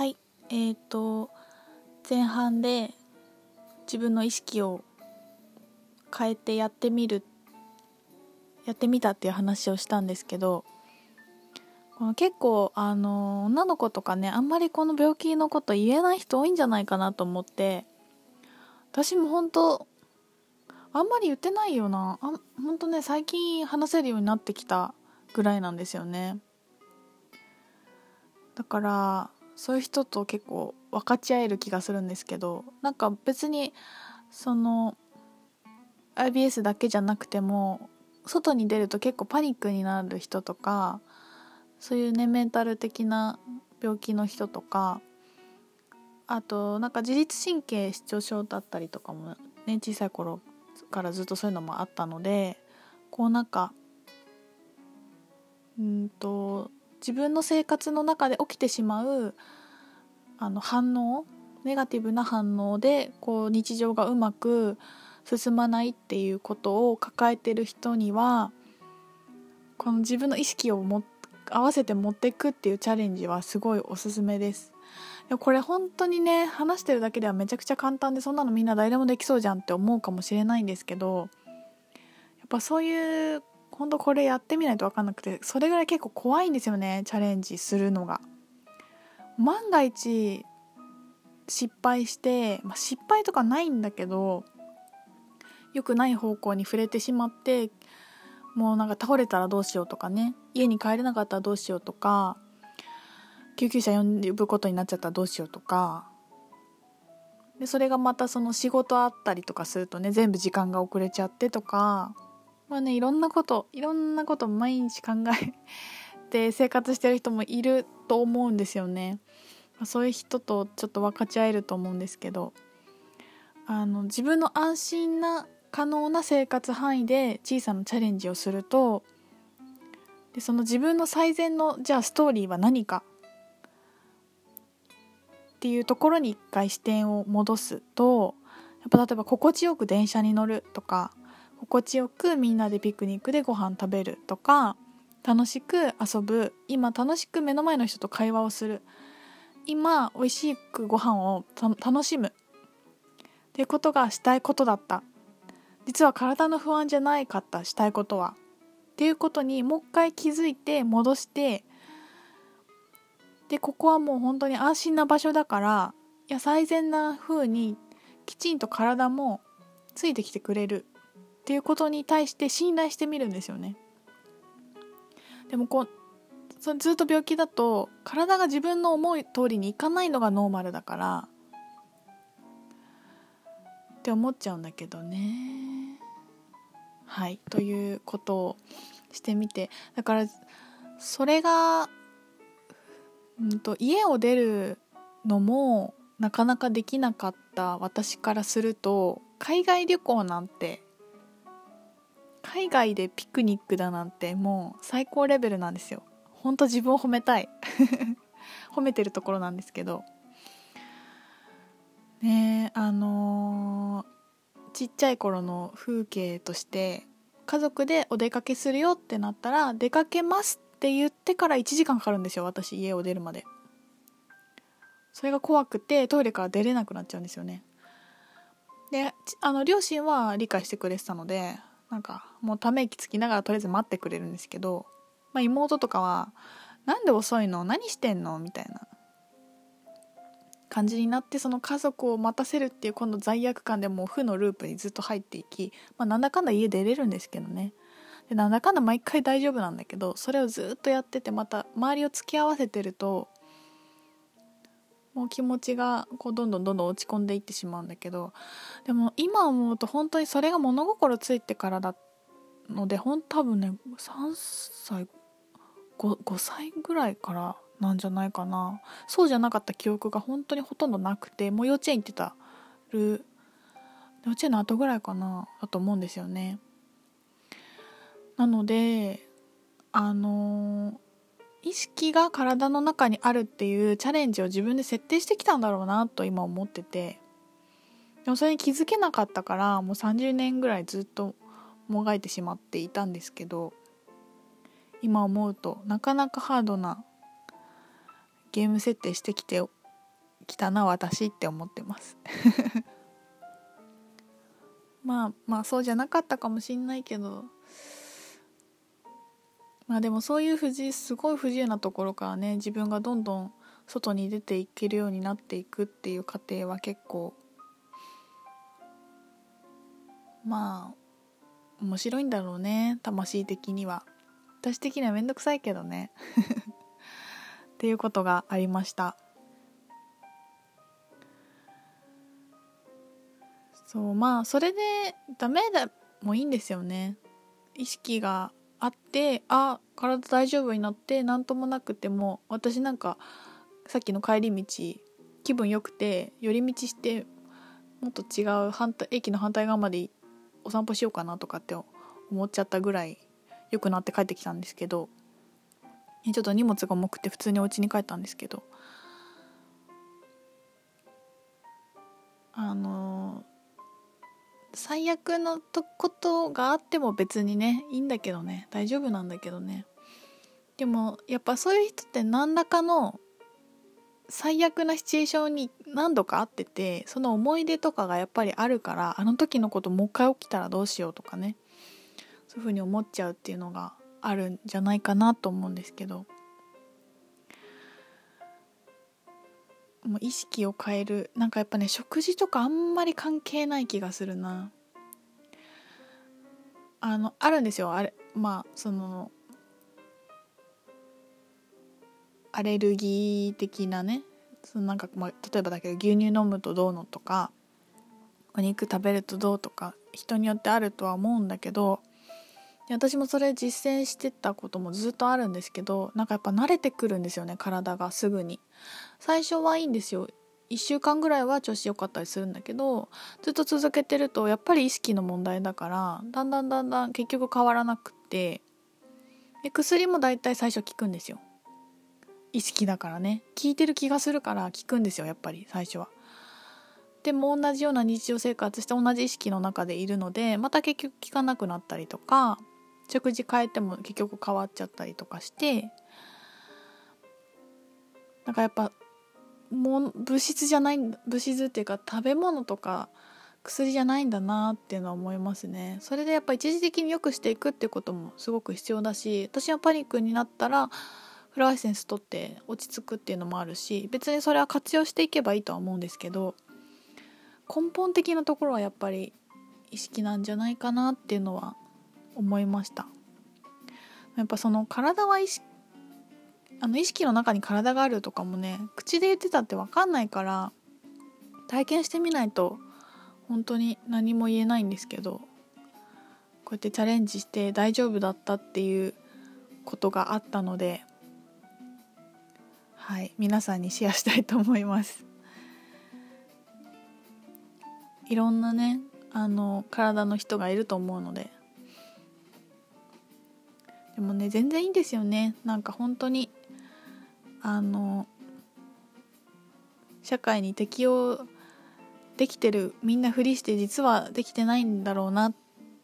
はい。えーと前半で自分の意識を変えてやってみるやってみたっていう話をしたんですけど結構あの女の子とかねあんまりこの病気のこと言えない人多いんじゃないかなと思って私も本当あんまり言ってないよな。あ本当ね最近話せるようになってきたぐらいなんですよね。だからそういう人と結構分かち合える気がするんですけどなんか別にその IBS だけじゃなくても外に出ると結構パニックになる人とかそういうねメンタル的な病気の人とかあとなんか自律神経失調症だったりとかもね小さい頃からずっとそういうのもあったのでこうなんかうんと自分の生活の中で起きてしまうあの反応ネガティブな反応でこう日常がうまく進まないっていうことを抱えてる人にはこの自分の意識をも合わせて持っていくっていうチャレンジはすごいおすすめです。これ本当にね話してるだけではめちゃくちゃ簡単でそんなのみんな誰でもできそうじゃんって思うかもしれないんですけどやっぱそういう本当これやってみないと分かんなくてそれぐらい結構怖いんですよねチャレンジするのが。万が一失敗して、まあ、失敗とかないんだけど良くない方向に触れてしまってもうなんか倒れたらどうしようとかね家に帰れなかったらどうしようとか救急車呼ぶことになっちゃったらどうしようとか。でそれがまたその仕事あったりとかするとね全部時間が遅れちゃってとか。まあねいろんなこといろんなこと毎日考えて生活してる人もいると思うんですよね。そういう人とちょっと分かち合えると思うんですけどあの自分の安心な可能な生活範囲で小さなチャレンジをするとでその自分の最善のじゃあストーリーは何かっていうところに一回視点を戻すとやっぱ例えば心地よく電車に乗るとか心地よくみんなでピクニックでご飯食べるとか楽しく遊ぶ今楽しく目の前の人と会話をする。今美味しくご飯を楽しむ。っていうことがしたいことだった。実は体の不安じゃないかったしたいことは。っていうことにもう一回気づいて戻してでここはもう本当に安心な場所だからいや最善な風にきちんと体もついてきてくれる。っていうことに対して信頼してみるんですよね。でもこうそずっと病気だと体が自分の思う通りにいかないのがノーマルだからって思っちゃうんだけどね。はいということをしてみて。だからそれが、うんと、家を出るのもなかなかできなかった私からすると海外旅行なんて海外でピクニックだなんてもう最高レベルなんですよ。ほんと自分を褒めたい。褒めてるところなんですけど。ねあのー、ちっちゃい頃の風景として家族でお出かけするよってなったら出かけますって言ってから1時間かかるんですよ私家を出るまで。それが怖くてトイレから出れなくなっちゃうんですよね。であの両親は理解してくれてたのでなんかもうため息つきながらとりあえず待ってくれるんですけど、まあ、妹とかは「なんで遅いの？何してんの?」みたいな感じになってその家族を待たせるっていう今度罪悪感でもう負のループにずっと入っていき、まあ、なんだかんだ家出れるんですけどねでなんだかんだ毎回大丈夫なんだけどそれをずっとやっててまた周りを付き合わせてるともう気持ちがこうどんどんどんどん落ち込んでいってしまうんだけどでも今思うと本当にそれが物心ついてからだのでほん多分ね3歳 5, 5歳ぐらいからなんじゃないかな。そうじゃなかった記憶が本当にほとんどなくてもう幼稚園行ってたる幼稚園の後ぐらいかなだと思うんですよね。なのであの意識が体の中にあるっていうチャレンジを自分で設定してきたんだろうなと今思ってて。でもそれに気づけなかったからもう30年ぐらいずっともがいてしまっていたんですけど今思うとなかなかハードなゲーム設定してきてきたな私って思ってます。まあまあそうじゃなかったかもしんないけどまあでもそういう不自すごい不自由なところからね自分がどんどん外に出ていけるようになっていくっていう過程は結構まあ面白いんだろうね魂的には。私的にはめんどくさいけどね。っていうことがありました。そうまあそれでダメでもいいんですよね。意識があってあ体大丈夫になって何ともなくても私なんかさっきの帰り道気分良くて寄り道してもっと違う反対駅の反対側までお散歩しようかなとかって思っちゃったぐらい良くなって帰ってきたんですけどちょっと荷物が重くて普通にお家に帰ったんですけどあの最悪のとことがあっても別にねいいんだけどね。大丈夫なんだけどね。でもやっぱそういう人って何らかの最悪なシチュエーションに何度か会っててその思い出とかがやっぱりあるからあの時のこともう一回起きたらどうしようとかね。そういうふうに思っちゃうっていうのがあるんじゃないかなと思うんですけど。もう意識を変える。なんかやっぱね食事とかあんまり関係ない気がするな。あのあるんですよ。あれまあそのアレルギー的なね。そのなんか、まあ、例えばだけど牛乳飲むとどうのとかお肉食べるとどうとか人によってあるとは思うんだけど私もそれ実践してたこともずっとあるんですけどなんかやっぱ慣れてくるんですよね体がすぐに。最初はいいんですよ。1週間ぐらいは調子良かったりするんだけどずっと続けてるとやっぱり意識の問題だからだんだんだんだん結局変わらなくって。で薬も大体最初効くんですよ。意識だからね。効いてる気がするから効くんですよやっぱり最初は。でも同じような日常生活して同じ意識の中でいるのでまた結局効かなくなったりとか食事変えても結局変わっちゃったりとかしてなんかやっぱも物質じゃない物質っていうか食べ物とか薬じゃないんだなっていうのは思いますね。それでやっぱ一時的に良くしていくっていうこともすごく必要だし私はパニックになったらフラワーエッセンス取って落ち着くっていうのもあるし別にそれは活用していけばいいとは思うんですけど根本的なところはやっぱり意識なんじゃないかなっていうのは思いました。やっぱその体は意識あの意識の中に体があるとかもね口で言ってたって分かんないから体験してみないと本当に何も言えないんですけどこうやってチャレンジして大丈夫だったっていうことがあったのではい皆さんにシェアしたいと思います。いろんなねあの体の人がいると思うのででもね全然いいんですよね。なんか本当にあの社会に適応できてるみんなふりして実はできてないんだろうなっ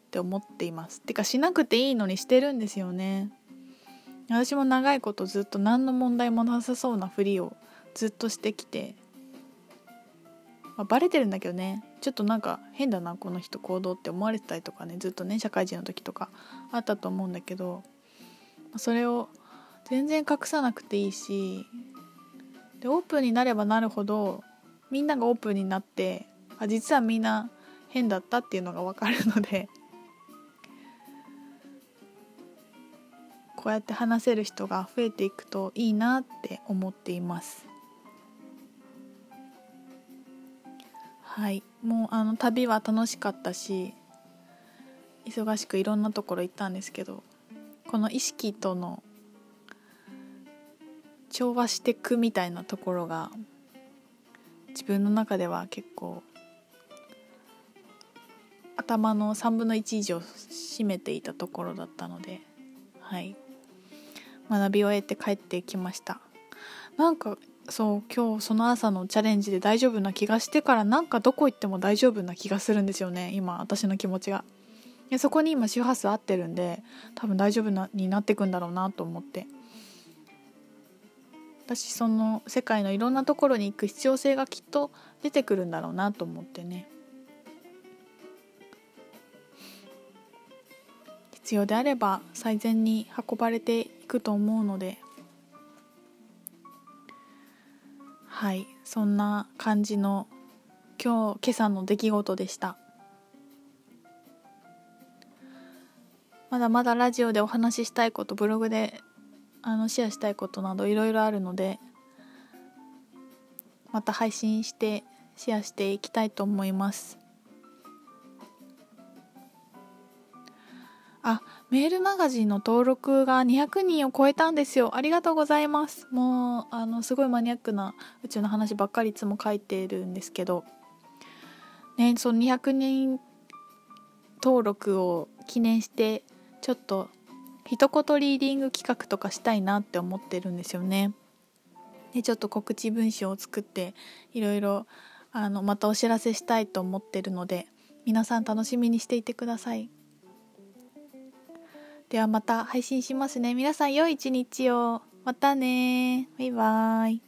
て思っています。てかしなくていいのにしてるんですよね。私も長いことずっと何の問題もなさそうなふりをずっとしてきて、まあ、バレてるんだけどね。ちょっとなんか変だなこの人行動って思われてたりとかねずっとね社会人の時とかあったと思うんだけどそれを全然隠さなくていいしでオープンになればなるほどみんながオープンになってあ実はみんな変だったっていうのが分かるのでこうやって話せる人が増えていくといいなって思っています。はい。もうあの旅は楽しかったし忙しくいろんなところ行ったんですけどこの意識との調和していくみたいなところが自分の中では結構頭の3分の1以上占めていたところだったのではい。学び終えて帰ってきました。なんかそう今日その朝のチャレンジで大丈夫な気がしてからなんかどこ行っても大丈夫な気がするんですよね今私の気持ちが。でそこに今周波数合ってるんで多分大丈夫なになってくんだろうなと思って。私その世界のいろんなところに行く必要性がきっと出てくるんだろうなと思ってね。必要であれば最善に運ばれていくと思うので。はいそんな感じの今日今朝の出来事でした。まだまだラジオでお話ししたいことブログであのシェアしたいことなどいろいろあるのでまた配信してシェアしていきたいと思います。あメールマガジンの登録が200人を超えたんですよ。ありがとうございます。もうあのすごいマニアックな宇宙の話ばっかりいつも書いてるんですけど。ねその200人登録を記念してちょっと一言リーディング企画とかしたいなって思ってるんですよね。でちょっと告知文章を作っていろいろあのまたお知らせしたいと思ってるので皆さん楽しみにしていてください。ではまた配信しますね。皆さん良い一日を。またねバイバーイ。